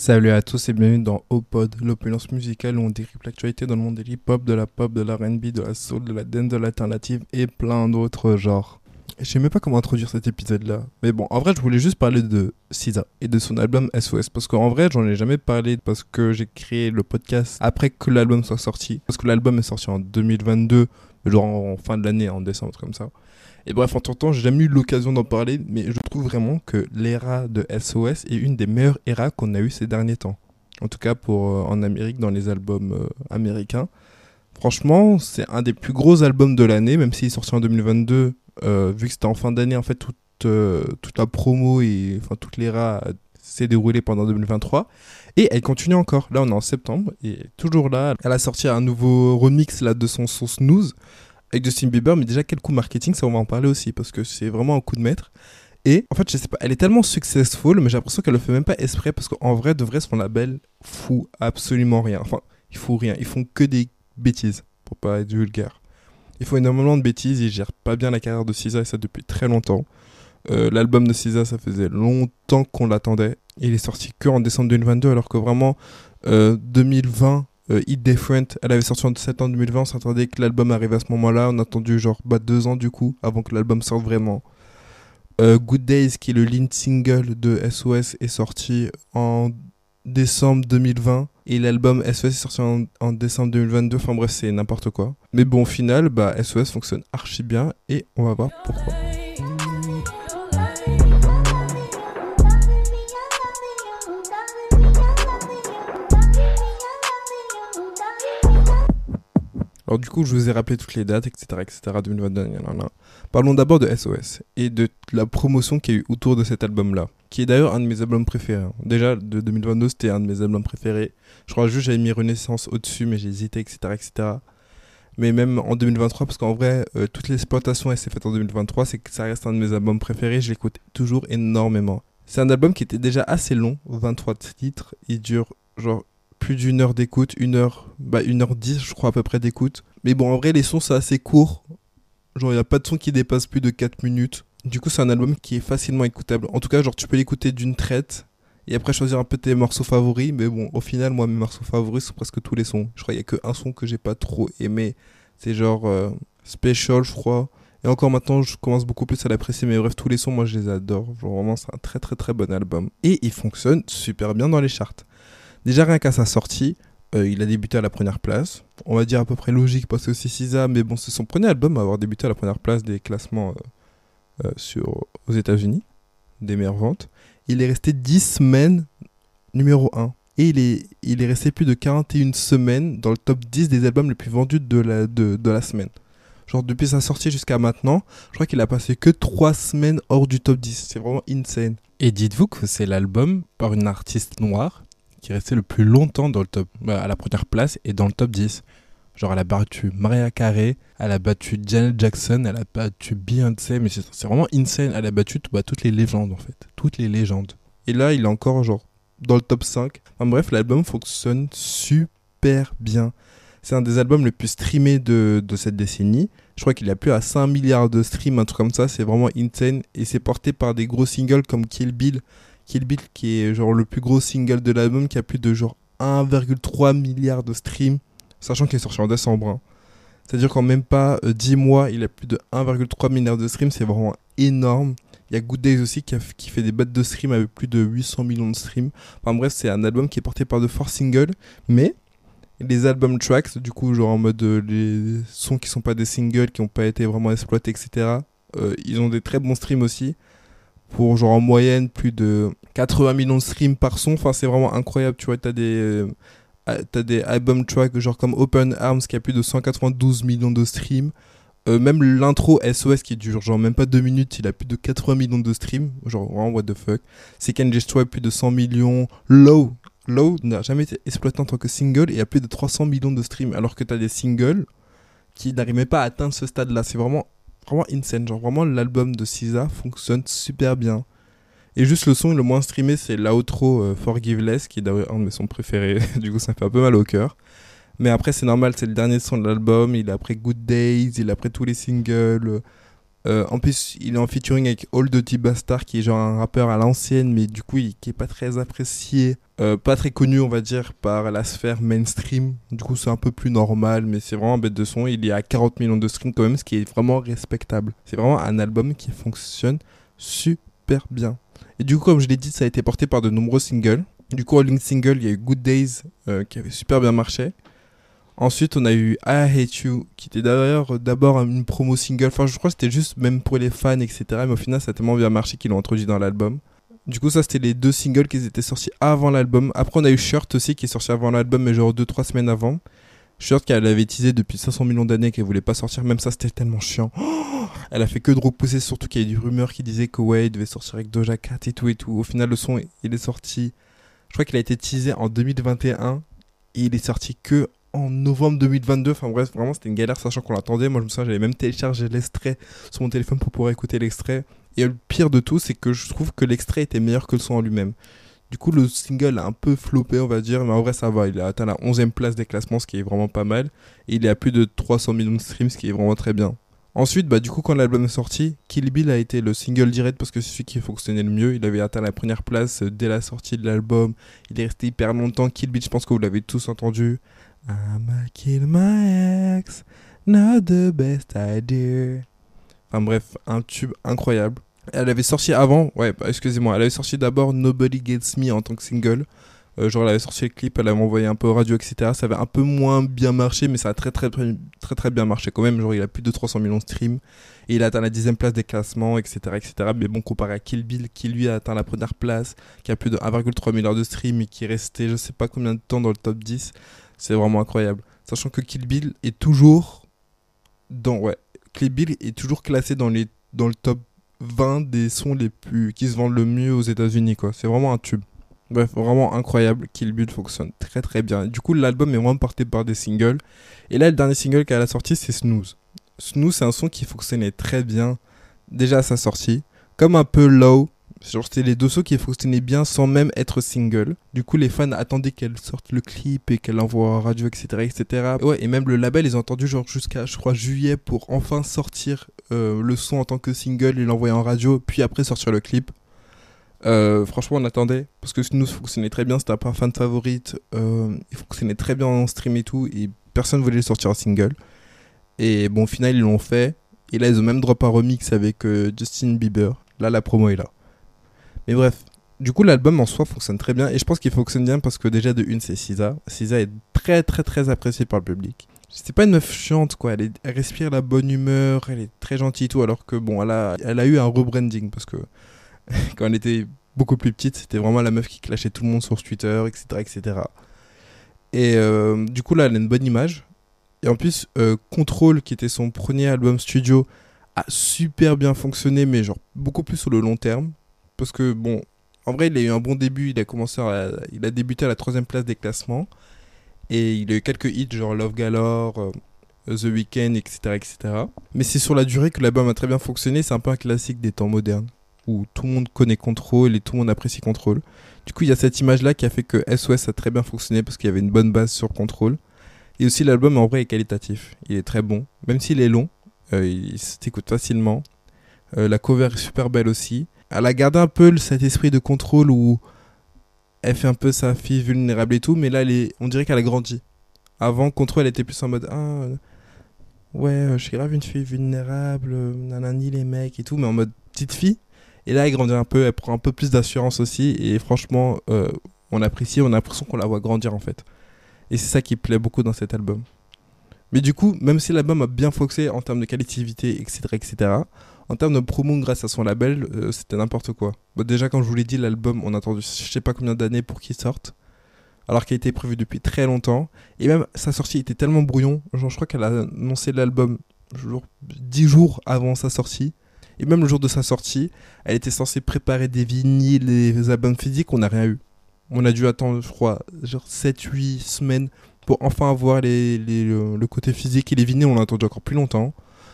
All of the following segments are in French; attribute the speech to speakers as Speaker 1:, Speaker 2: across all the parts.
Speaker 1: Salut à tous et bienvenue dans Opod, l'opulence musicale où on décrypte l'actualité dans le monde de l'hip-hop, de la pop, de la R&B, de la soul, de la dance, de l'alternative et plein d'autres genres. Je sais même pas comment introduire cet épisode-là. Mais bon, en vrai, je voulais juste parler de SZA et de son album SOS. Parce qu'en vrai, j'en ai jamais parlé parce que j'ai créé le podcast après que l'album soit sorti. Parce que l'album est sorti en 2022, genre en fin de l'année, en décembre, comme ça. Et bref, en temps, j'ai jamais eu l'occasion d'en parler, mais je trouve vraiment que l'era de SOS est une des meilleures eras qu'on a eu ces derniers temps. En tout cas, pour euh, en Amérique, dans les albums euh, américains. Franchement, c'est un des plus gros albums de l'année, même s'il est sorti en 2022, euh, vu que c'était en fin d'année, en fait, toute, toute la promo et enfin, toute l'era s'est déroulée pendant 2023. Et elle continue encore. Là, on est en septembre, et toujours là, elle a sorti un nouveau remix là, de son, son Snooze avec Justin Bieber, mais déjà quel coup marketing, ça on va en parler aussi parce que c'est vraiment un coup de maître. Et en fait, je sais pas, elle est tellement successful, mais j'ai l'impression qu'elle le fait même pas exprès parce qu'en vrai, de vrai, son label fout absolument rien. Enfin, il fout rien. Ils font que des bêtises, pour pas être vulgaire. Ils font énormément de bêtises, ils gèrent pas bien la carrière de SZA et ça depuis très longtemps. Euh, l'album de SZA, ça faisait longtemps qu'on l'attendait. Il est sorti que en décembre 2022, alors que vraiment, euh, 2020, euh, Hit Different, elle avait sorti en septembre 2020, on s'attendait que l'album arrive à ce moment-là, on a attendu genre bah, deux ans du coup avant que l'album sorte vraiment. Euh, Good Days, qui est le lead single de SOS, est sorti en décembre 2020 et l'album SOS est sorti en, en, décembre 2022. Enfin bref, c'est n'importe quoi. Mais bon, au final, bah, SOS fonctionne archi bien et on va voir pourquoi. Alors du coup, je vous ai rappelé toutes les dates, etc., etc., 2022. Parlons d'abord de SOS et de la promotion qu'il y a eu autour de cet album-là, qui est d'ailleurs un de mes albums préférés. Déjà, de 2022, c'était un de mes albums préférés. Je crois juste j'avais mis Renaissance au-dessus, mais j'ai hésité, etc., etc. Mais même en 2023, parce qu'en vrai, euh, toute l'exploitation, elle s'est faite en 2023, c'est que ça reste un de mes albums préférés, je l'écoute toujours énormément. C'est un album qui était déjà assez long, 23 titres, il dure genre plus d'une heure d'écoute, une heure, bah une heure dix, je crois à peu près d'écoute. Mais bon, en vrai, les sons c'est assez court. Genre, il n'y a pas de son qui dépasse plus de 4 minutes. Du coup, c'est un album qui est facilement écoutable. En tout cas, genre, tu peux l'écouter d'une traite et après choisir un peu tes morceaux favoris. Mais bon, au final, moi, mes morceaux favoris sont presque tous les sons. Je crois qu'il n'y a qu'un son que j'ai pas trop aimé. C'est genre euh, Special, je crois. Et encore maintenant, je commence beaucoup plus à l'apprécier. Mais bref, tous les sons, moi, je les adore. Genre, vraiment, c'est un très, très, très bon album. Et il fonctionne super bien dans les charts. Déjà, rien qu'à sa sortie, euh, il a débuté à la première place. On va dire à peu près logique parce que c'est SZA, mais bon, c'est son premier album à avoir débuté à la première place des classements euh, euh, aux États-Unis, des meilleures ventes. Il est resté 10 semaines numéro 1. Et il est, resté plus de 41 semaines dans le top 10 des albums les plus vendus de la, de la semaine. Genre depuis sa sortie jusqu'à maintenant, je crois qu'il a passé que 3 semaines hors du top 10. C'est vraiment insane.
Speaker 2: Et dites-vous que c'est l'album par une artiste noire qui est resté le plus longtemps dans le top, bah, à la première place et dans le top 10. Genre, elle a battu Maria Carey, elle a battu Janet Jackson, elle a battu Beyoncé, mais c'est vraiment insane. Elle a battu bah, toutes les légendes en fait. Toutes les légendes.
Speaker 1: Et là, il est encore genre dans le top 5. Enfin bref, l'album fonctionne super bien. C'est un des albums les plus streamés de, de cette décennie. Je crois qu'il a plus à 5 milliards de streams, un truc comme ça. C'est vraiment insane. Et c'est porté par des gros singles comme Kill Bill, Kill Bill qui est genre le plus gros single de l'album qui a plus de genre 1,3 milliard de streams, sachant qu'il est sorti en décembre. Hein. C'est-à-dire qu'en même pas 10 euh, mois, il a plus de 1,3 milliard de streams, c'est vraiment énorme. Il y a Good Days aussi qui, qui fait des battes de streams avec plus de 800 millions de streams. Enfin bref, c'est un album qui est porté par de forts singles, mais les album tracks, du coup, genre en mode euh, les sons qui sont pas des singles, qui n'ont pas été vraiment exploités, etc., euh, ils ont des très bons streams aussi pour genre en moyenne plus de 80 millions de streams par son. Enfin, c'est vraiment incroyable. Tu vois, t'as des, euh, as des album tracks genre comme Open Arms qui a plus de 192 millions de streams. Euh, même l'intro SOS qui dure genre même pas 2 minutes, il a plus de 80 millions de streams. Genre vraiment, what the fuck. Can Destroy plus de 100 millions. Low, Low n'a jamais été exploité en tant que single et a plus de 300 millions de streams. Alors que t'as des singles qui n'arrivaient pas à atteindre ce stade là. C'est vraiment vraiment insane. Genre, vraiment, l'album de SZA fonctionne super bien. Et juste le son le moins streamé, c'est l'outro euh, Forgiveless, qui est d'ailleurs un de mes sons préférés. du coup, ça fait un peu mal au cœur. Mais après, c'est normal, c'est le dernier son de l'album. Il est après Good Days, il est après tous les singles. Euh, en plus, il est en featuring avec All Dirty Bastard, qui est genre un rappeur à l'ancienne, mais du coup, il, qui est pas très apprécié, euh, pas très connu, on va dire, par la sphère mainstream. Du coup, c'est un peu plus normal, mais c'est vraiment bête de son. Il est à 40 millions de streams quand même, ce qui est vraiment respectable. C'est vraiment un album qui fonctionne super bien. Et du coup, comme je l'ai dit, ça a été porté par de nombreux singles. Du coup, en ligne single, il y a eu Good Days, euh, qui avait super bien marché. Ensuite, on a eu I Hate You, qui était d'ailleurs d'abord une promo single. Enfin, je crois que c'était juste même pour les fans, etc. Mais au final, ça a tellement bien marché qu'ils l'ont introduit dans l'album. Du coup, ça, c'était les deux singles qui étaient sortis avant l'album. Après, on a eu Shirt aussi, qui est sorti avant l'album, mais genre 2-3 semaines avant. Shirt qu'elle avait teasé depuis 500 millions d'années qu'elle voulait pas sortir. Même ça, c'était tellement chiant. elle a fait que de repousser, surtout qu'il y a eu des rumeurs qui disaient que ouais, il devait sortir avec Doja Cat et tout et tout. Au final, le son, il est sorti. Je crois qu'il a été teasé en 2021 et il est sorti que en novembre 2022. Enfin bref, vraiment, c'était une galère, sachant qu'on l'attendait. Moi, je me souviens, j'avais même téléchargé l'extrait sur mon téléphone pour pouvoir écouter l'extrait. Et le pire de tout, c'est que je trouve que l'extrait était meilleur que le son en lui-même. Du coup, le single a un peu floppé, on va dire, mais en vrai, ça va. Il a atteint la 11e place des classements, ce qui est vraiment pas mal. Et il est à plus de 300 millions de streams, ce qui est vraiment très bien. Ensuite, bah, du coup, quand l'album est sorti, Kill Bill a été le single direct parce que c'est celui qui fonctionnait le mieux. Il avait atteint la première place dès la sortie de l'album. Il est resté hyper longtemps. Kill Bill, je pense que vous l'avez tous entendu. I'ma kill my ex, not the best idea. Enfin bref, un tube incroyable. Elle avait sorti avant, ouais, bah, excusez-moi, elle avait sorti d'abord Nobody Gets Me en tant que single. Euh, genre, elle avait sorti le clip, elle avait envoyé un peu au radio, etc. Ça avait un peu moins bien marché, mais ça a très, très, très, très, très bien marché quand même. Genre, il a plus de 300 millions de streams. Et il a atteint la dixième place des classements, etc., etc. Mais bon, comparé à Kill Bill, qui lui a atteint la première place, qui a plus de 1,3 milliard de streams et qui est resté, je sais pas combien de temps dans le top 10, c'est vraiment incroyable. Sachant que Kill Bill est toujours dans, ouais, Kill Bill est toujours classé dans les, dans le top 20 des sons les plus, qui se vendent le mieux aux États-Unis, quoi. C'est vraiment un tube. Bref, vraiment incroyable. Kill Bill fonctionne très très bien. Du coup, l'album est vraiment porté par des singles. Et là, le dernier single qu'elle a sorti, c'est Snooze. Snooze, c'est un son qui fonctionnait très bien déjà à sa sortie. Comme un peu low. Genre, c'était les deux sons qui fonctionnaient bien sans même être single. Du coup, les fans attendaient qu'elle sorte le clip et qu'elle l'envoie en radio, etc., etc. Ouais, et même le label, ils ont entendu genre jusqu'à, je crois, juillet pour enfin sortir euh, le son en tant que single et l'envoyer en radio, puis après sortir le clip. Euh, franchement, on attendait parce que Snooze fonctionnait très bien. C'était peu un fan favorite. Euh, il fonctionnait très bien en stream et tout. Et personne voulait le sortir en single. Et bon, au final, ils l'ont fait. Et là, ils ont même drop un remix avec Justin Bieber. Là, la promo est là. Mais bref, du coup, l'album en soi fonctionne très bien. Et je pense qu'il fonctionne bien parce que déjà, de une, c'est Sisa. Sisa est très, très, très appréciée par le public. C'est pas une meuf chiante, quoi. Elle, respire la bonne humeur. Elle est très gentille et tout. Alors que, bon, elle a, elle a eu un rebranding parce que quand elle était beaucoup plus petite, c'était vraiment la meuf qui clashait tout le monde sur Twitter, etc. etc. Et euh, du coup, là, elle a une bonne image. Et en plus, euh, Control, qui était son premier album studio, a super bien fonctionné, mais genre beaucoup plus sur le long terme. Parce que, bon, en vrai, il a eu un bon début. Il a commencé il a débuté à la troisième place des classements. Et il a eu quelques hits, genre Love Galore, euh, The Weeknd, etc., etc. Mais c'est sur la durée que l'album a très bien fonctionné. C'est un peu un classique des temps modernes où tout le monde connaît Control et tout le monde apprécie Control. Du coup, il y a cette image-là qui a fait que SOS a très bien fonctionné parce qu'il y avait une bonne base sur Control. Et aussi, l'album en vrai est qualitatif. Il est très bon. Même s'il est long, euh, il s'écoute facilement. Euh, la cover est super belle aussi. Elle a gardé un peu cet esprit de Control où elle fait un peu sa fille vulnérable et tout, mais là, on dirait qu'elle a grandi. Avant, Control, elle était plus en mode Ah, ouais, je suis grave une fille vulnérable, nanani les mecs et tout, mais en mode petite fille. Et là, elle grandit un peu, elle prend un peu plus d'assurance aussi. Et franchement, euh, on apprécie, on a l'impression qu'on la voit grandir en fait. Et c'est ça qui plaît beaucoup dans cet album. Mais du coup, même si l'album a bien foncé en termes de qualitativité, etc., etc., en termes de promo grâce à son label, euh, c'était n'importe quoi. Déjà, comme je vous l'ai dit, l'album, on a attendu je sais pas combien d'années pour qu'il sorte. Alors qu'il était prévu depuis très longtemps. Et même sa sortie était tellement brouillon. Genre, je crois qu'elle a annoncé l'album 10 jours avant sa sortie. Et même le jour de sa sortie, elle était censée préparer des vinyles, des albums physiques, on n'a rien eu. On a dû attendre, je crois, genre 7-8 semaines pour enfin avoir le, côté physique et les vinyles, on a attendu encore plus longtemps.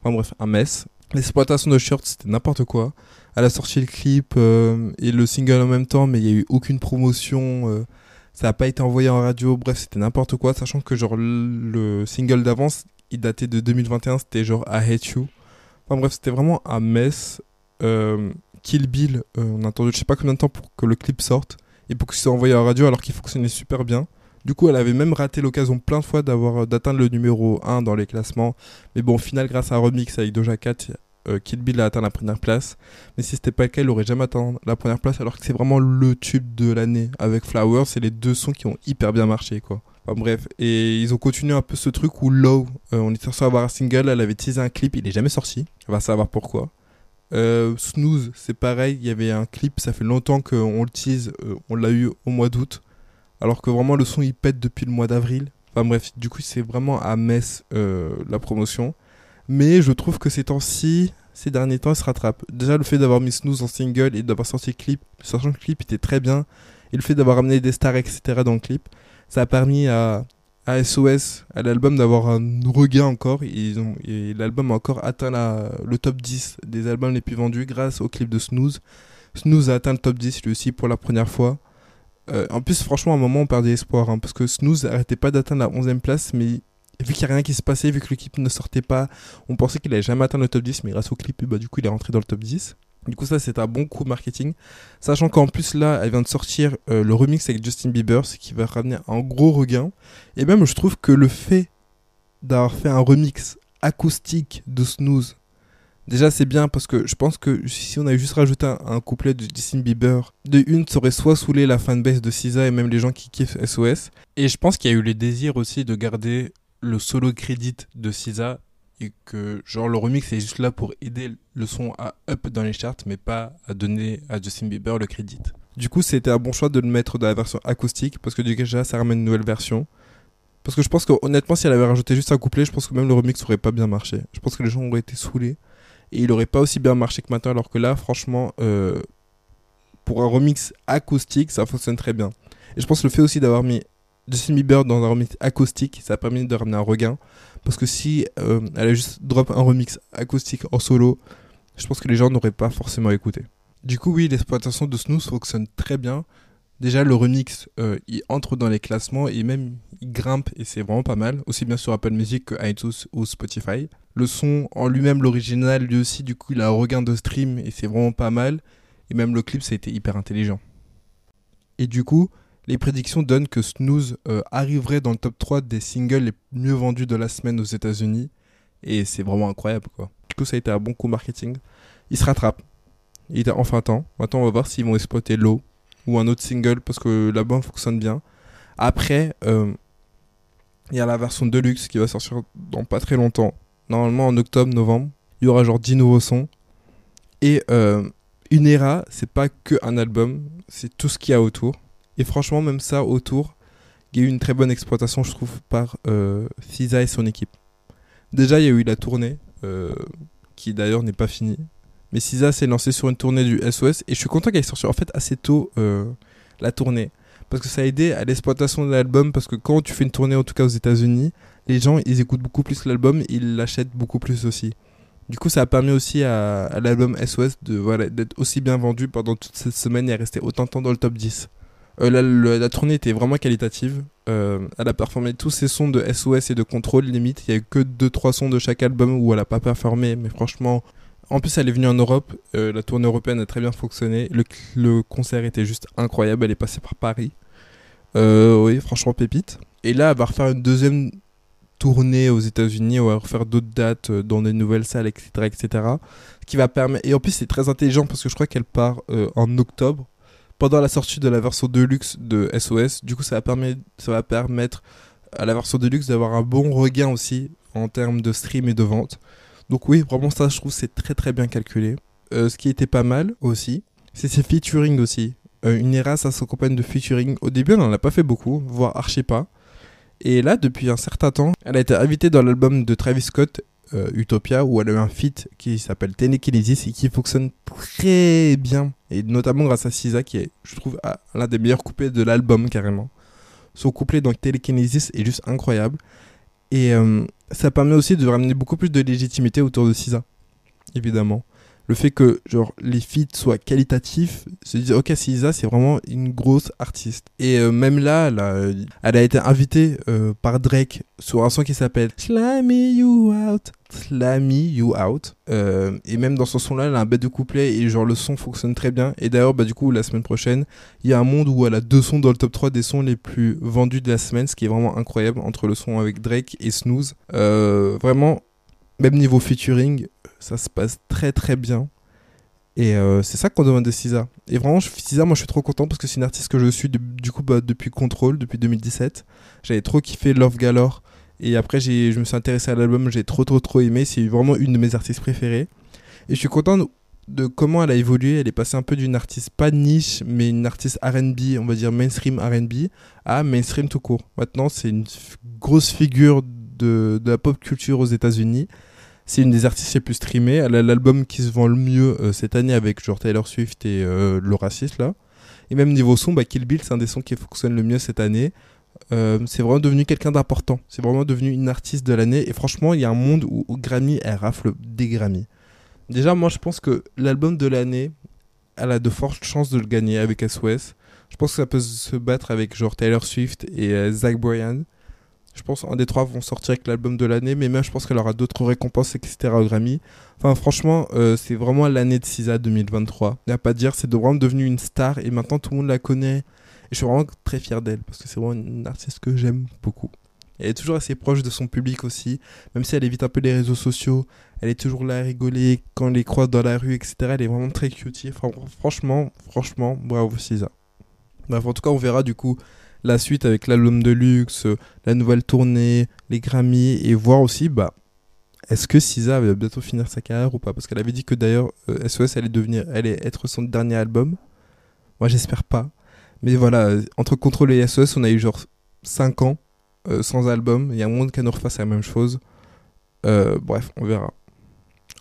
Speaker 1: Enfin bref, un mess. L'exploitation de shirts, c'était n'importe quoi. Elle a sorti le clip euh, et le single en même temps, mais il n'y a eu aucune promotion. Euh, ça n'a pas été envoyé en radio. Bref, c'était n'importe quoi, sachant que genre le single d'avance, il datait de 2021, c'était genre I Hate You. Enfin bref, c'était vraiment à Metz. Euh, Kill Bill, on a attendu je sais pas combien de temps pour que le clip sorte et pour qu'il soit envoyé la radio alors qu'il fonctionnait super bien. Du coup, elle avait même raté l'occasion plein de fois d'avoir d'atteindre le numéro 1 dans les classements. Mais bon, au final, grâce à un remix avec Doja Cat, euh, Kill Bill a atteint la première place. Mais si c'était pas le cas, il aurait jamais atteint la première place alors que c'est vraiment le tube de l'année. Avec Flowers, c'est les deux sons qui ont hyper bien marché, quoi. Enfin, bref, et ils ont continué un peu ce truc où Low, euh, on était censé avoir un single, elle avait teasé un clip, il est jamais sorti. On va savoir pourquoi. Euh, Snooze, c'est pareil, il y avait un clip, ça fait longtemps qu'on le tease, euh, on l'a eu au mois d'août, alors que vraiment le son il pète depuis le mois d'avril. Enfin bref, du coup c'est vraiment à Metz euh, la promotion. Mais je trouve que ces temps-ci, ces derniers temps, il se rattrape. Déjà le fait d'avoir mis Snooze en single et d'avoir sorti le clip, sachant que le clip était très bien, et le fait d'avoir amené des stars, etc. dans le clip, ça a permis à, SOS, à l'album, d'avoir un regain encore. Et l'album a encore atteint le top 10 des albums les plus vendus grâce au clip de Snooze. Snooze a atteint le top 10 lui aussi pour la première fois. Euh, en plus, franchement, à un moment, on perdait espoir. Hein, parce que Snooze arrêtait pas d'atteindre la 11ème place. Mais vu qu'il n'y a rien qui se passait, vu que clip ne sortait pas, on pensait qu'il allait jamais atteindre le top 10. Mais grâce au clip, bah, du coup, il est rentré dans le top 10. Du coup, ça, c'est un bon coup marketing. Sachant qu'en plus, là, elle vient de sortir euh, le remix avec Justin Bieber, ce qui va ramener un gros regain. Et même, je trouve que le fait d'avoir fait un remix acoustique de Snooze, déjà, c'est bien parce que je pense que si on avait juste rajouté un, couplet de Justin Bieber, de une, ça aurait soit saoulé la fanbase de SZA et même les gens qui kiffent SOS.
Speaker 2: Et je pense qu'il y a eu les désirs aussi de garder le solo crédit de SZA et que genre le remix est juste là pour aider le son à up dans les charts mais pas à donner à Justin Bieber le crédit.
Speaker 1: Du coup, c'était un bon choix de le mettre dans la version acoustique parce que déjà, ça ramène une nouvelle version. Parce que je pense que honnêtement, si elle avait rajouté juste un couplet, je pense que même le remix aurait pas bien marché. Je pense que les gens auraient été saoulés et il aurait pas aussi bien marché que maintenant. Alors que là, franchement, euh, pour un remix acoustique, ça fonctionne très bien. Et je pense que le fait aussi d'avoir mis Justin Bieber dans un remix acoustique, ça a permis de ramener un regain. Parce que si euh, elle a juste drop un remix acoustique en solo, je pense que les gens n'auraient pas forcément écouté. Du coup, oui, l'exploitation de Snooze fonctionne très bien. Déjà, le remix, euh, il entre dans les classements et même il grimpe et c'est vraiment pas mal. Aussi bien sur Apple Music que iTunes ou Spotify. Le son en lui-même, l'original, lui aussi, du coup, il a un regain de stream et c'est vraiment pas mal. Et même le clip, ça a été hyper intelligent. Et du coup, les prédictions donnent que Snooze euh, arriverait dans le top 3 des singles les mieux vendus de la semaine aux États-Unis. Et c'est vraiment incroyable, quoi. Du coup, ça a été un bon coup marketing. Il se rattrape. Il est enfin temps. Maintenant, on va voir s'ils vont exploiter l'eau ou un autre single parce que l'album fonctionne bien. Après, euh, il y a la version Deluxe qui va sortir dans pas très longtemps. Normalement en octobre, novembre. Il y aura genre 10 nouveaux sons. Et euh, une era, c'est pas que un album, c'est tout ce qu'il y a autour. Et franchement, même ça autour, il y a eu une très bonne exploitation, je trouve, par euh, Fisa et son équipe. Déjà, il y a eu la tournée, euh, qui d'ailleurs n'est pas finie. Mais Sisa s'est lancé sur une tournée du SOS et je suis content qu'elle ait sorti en fait assez tôt euh, la tournée. Parce que ça a aidé à l'exploitation de l'album. Parce que quand tu fais une tournée, en tout cas aux États-Unis, les gens ils écoutent beaucoup plus l'album, ils l'achètent beaucoup plus aussi. Du coup, ça a permis aussi à, l'album SOS de voilà, d'être aussi bien vendu pendant toute cette semaine et à rester autant de temps dans le top 10. Euh, la, tournée était vraiment qualitative. Euh, elle a performé tous ses sons de SOS et de Control limite. Il y a eu que 2-3 sons de chaque album où elle a pas performé, mais franchement, en plus, elle est venue en Europe. Euh, la tournée européenne a très bien fonctionné. Le, le, concert était juste incroyable. Elle est passée par Paris. Oui, franchement, pépite. Et là, elle va refaire une deuxième tournée aux États-Unis. On va refaire d'autres dates euh, dans des nouvelles salles, etc. etc. Ce qui va permettre. Et en plus, c'est très intelligent parce que je crois qu'elle part euh, en octobre. Pendant la sortie de la version Deluxe de SOS. Du coup, ça va, permettre, à la version Deluxe d'avoir un bon regain aussi en termes de stream et de vente. Donc oui, vraiment ça, je trouve c'est très très bien calculé. Euh, ce qui était pas mal aussi, c'est ses featuring aussi. Une era, ça s'accompagne de featuring. Au début, elle n'en a pas fait beaucoup, voire archi pas. Et là, depuis un certain temps, elle a été invitée dans l'album de Travis Scott, euh, Utopia, où elle a eu un feat qui s'appelle Telekinesis et qui fonctionne très bien. Et notamment grâce à Sisa, qui est, je trouve, l'un des meilleurs couplets de l'album carrément. Son couplet dans Telekinesis est juste incroyable. Et euh, ça permet aussi de ramener beaucoup plus de légitimité autour de Sisa, évidemment. Le fait que genre les feats soient qualitatifs, se dire ok Sisa c'est vraiment une grosse artiste. Et euh, même là, elle a, été invitée euh, par Drake sur un son qui s'appelle Slammy You Out. Slammy You Out. Euh, et même dans ce son là, elle a un bête de couplet et genre le son fonctionne très bien. Et d'ailleurs, bah du coup la semaine prochaine, il y a un monde où elle a deux sons dans le top 3 des sons les plus vendus de la semaine, ce qui est vraiment incroyable entre le son avec Drake et Snooze. vraiment, même niveau featuring, ça se passe très très bien. Et euh, c'est ça qu'on demande de Cisa. Et vraiment, Cisa, moi je suis trop content parce que c'est une artiste que je suis du coup bah, depuis Control, depuis 2017. J'avais trop kiffé Love Galore. Et après, je me suis intéressé à l'album, j'ai trop trop trop aimé. C'est vraiment une de mes artistes préférées. Et je suis content de comment elle a évolué. Elle est passée un peu d'une artiste pas niche, mais une artiste RB, on va dire mainstream RB, à mainstream tout court. Maintenant, c'est une grosse figure de, de la pop culture aux États-Unis. C'est une des artistes les plus streamées. Elle a l'album qui se vend le mieux euh, cette année avec Taylor Swift et euh, le raciste là. Et même niveau son, bah, Kill Bill, c'est un des sons qui fonctionne le mieux cette année. Euh, c'est vraiment devenu quelqu'un d'important. C'est vraiment devenu une artiste de l'année. Et franchement, il y a un monde où, Grammy, elle rafle des Grammy. Déjà, moi, je pense que l'album de l'année, elle a de fortes chances de le gagner avec SOS. Je pense que ça peut se battre avec Taylor Swift et Zach Bryan. Je pense un des trois vont sortir avec l'album de l'année, mais même je pense qu'elle aura d'autres récompenses, etc. au Grammy. Enfin, franchement, euh, c'est vraiment l'année de Sisa 2023. Il n'y a pas à dire, c'est vraiment devenu une star et maintenant tout le monde la connaît. Je suis vraiment très fier d'elle parce que c'est vraiment une artiste que j'aime beaucoup. Elle est toujours assez proche de son public aussi, même si elle évite un peu les réseaux sociaux. Elle est toujours là à rigoler quand on les croise dans la rue, etc. Elle est vraiment très cutie. franchement, franchement, bravo Sisa. Bref, en tout cas, on verra du coup la suite avec l'album de luxe, la nouvelle tournée, les Grammy, et voir aussi, bah, est-ce que Sisa va bientôt finir sa carrière ou pas? Parce qu'elle avait dit que d'ailleurs, SOS euh, allait devenir, allait être son dernier album. Moi, j'espère pas. Mais voilà, entre Control et SOS, on a eu genre 5 ans euh, sans album. Il y a un monde qu'elle nous refasse la même chose. Euh, bref, on verra.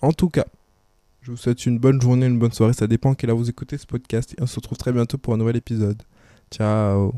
Speaker 1: En tout cas, je vous souhaite une bonne journée, une bonne soirée. Ça dépend quelle heure vous écoutez ce podcast. Et on se retrouve très bientôt pour un nouvel épisode. Ciao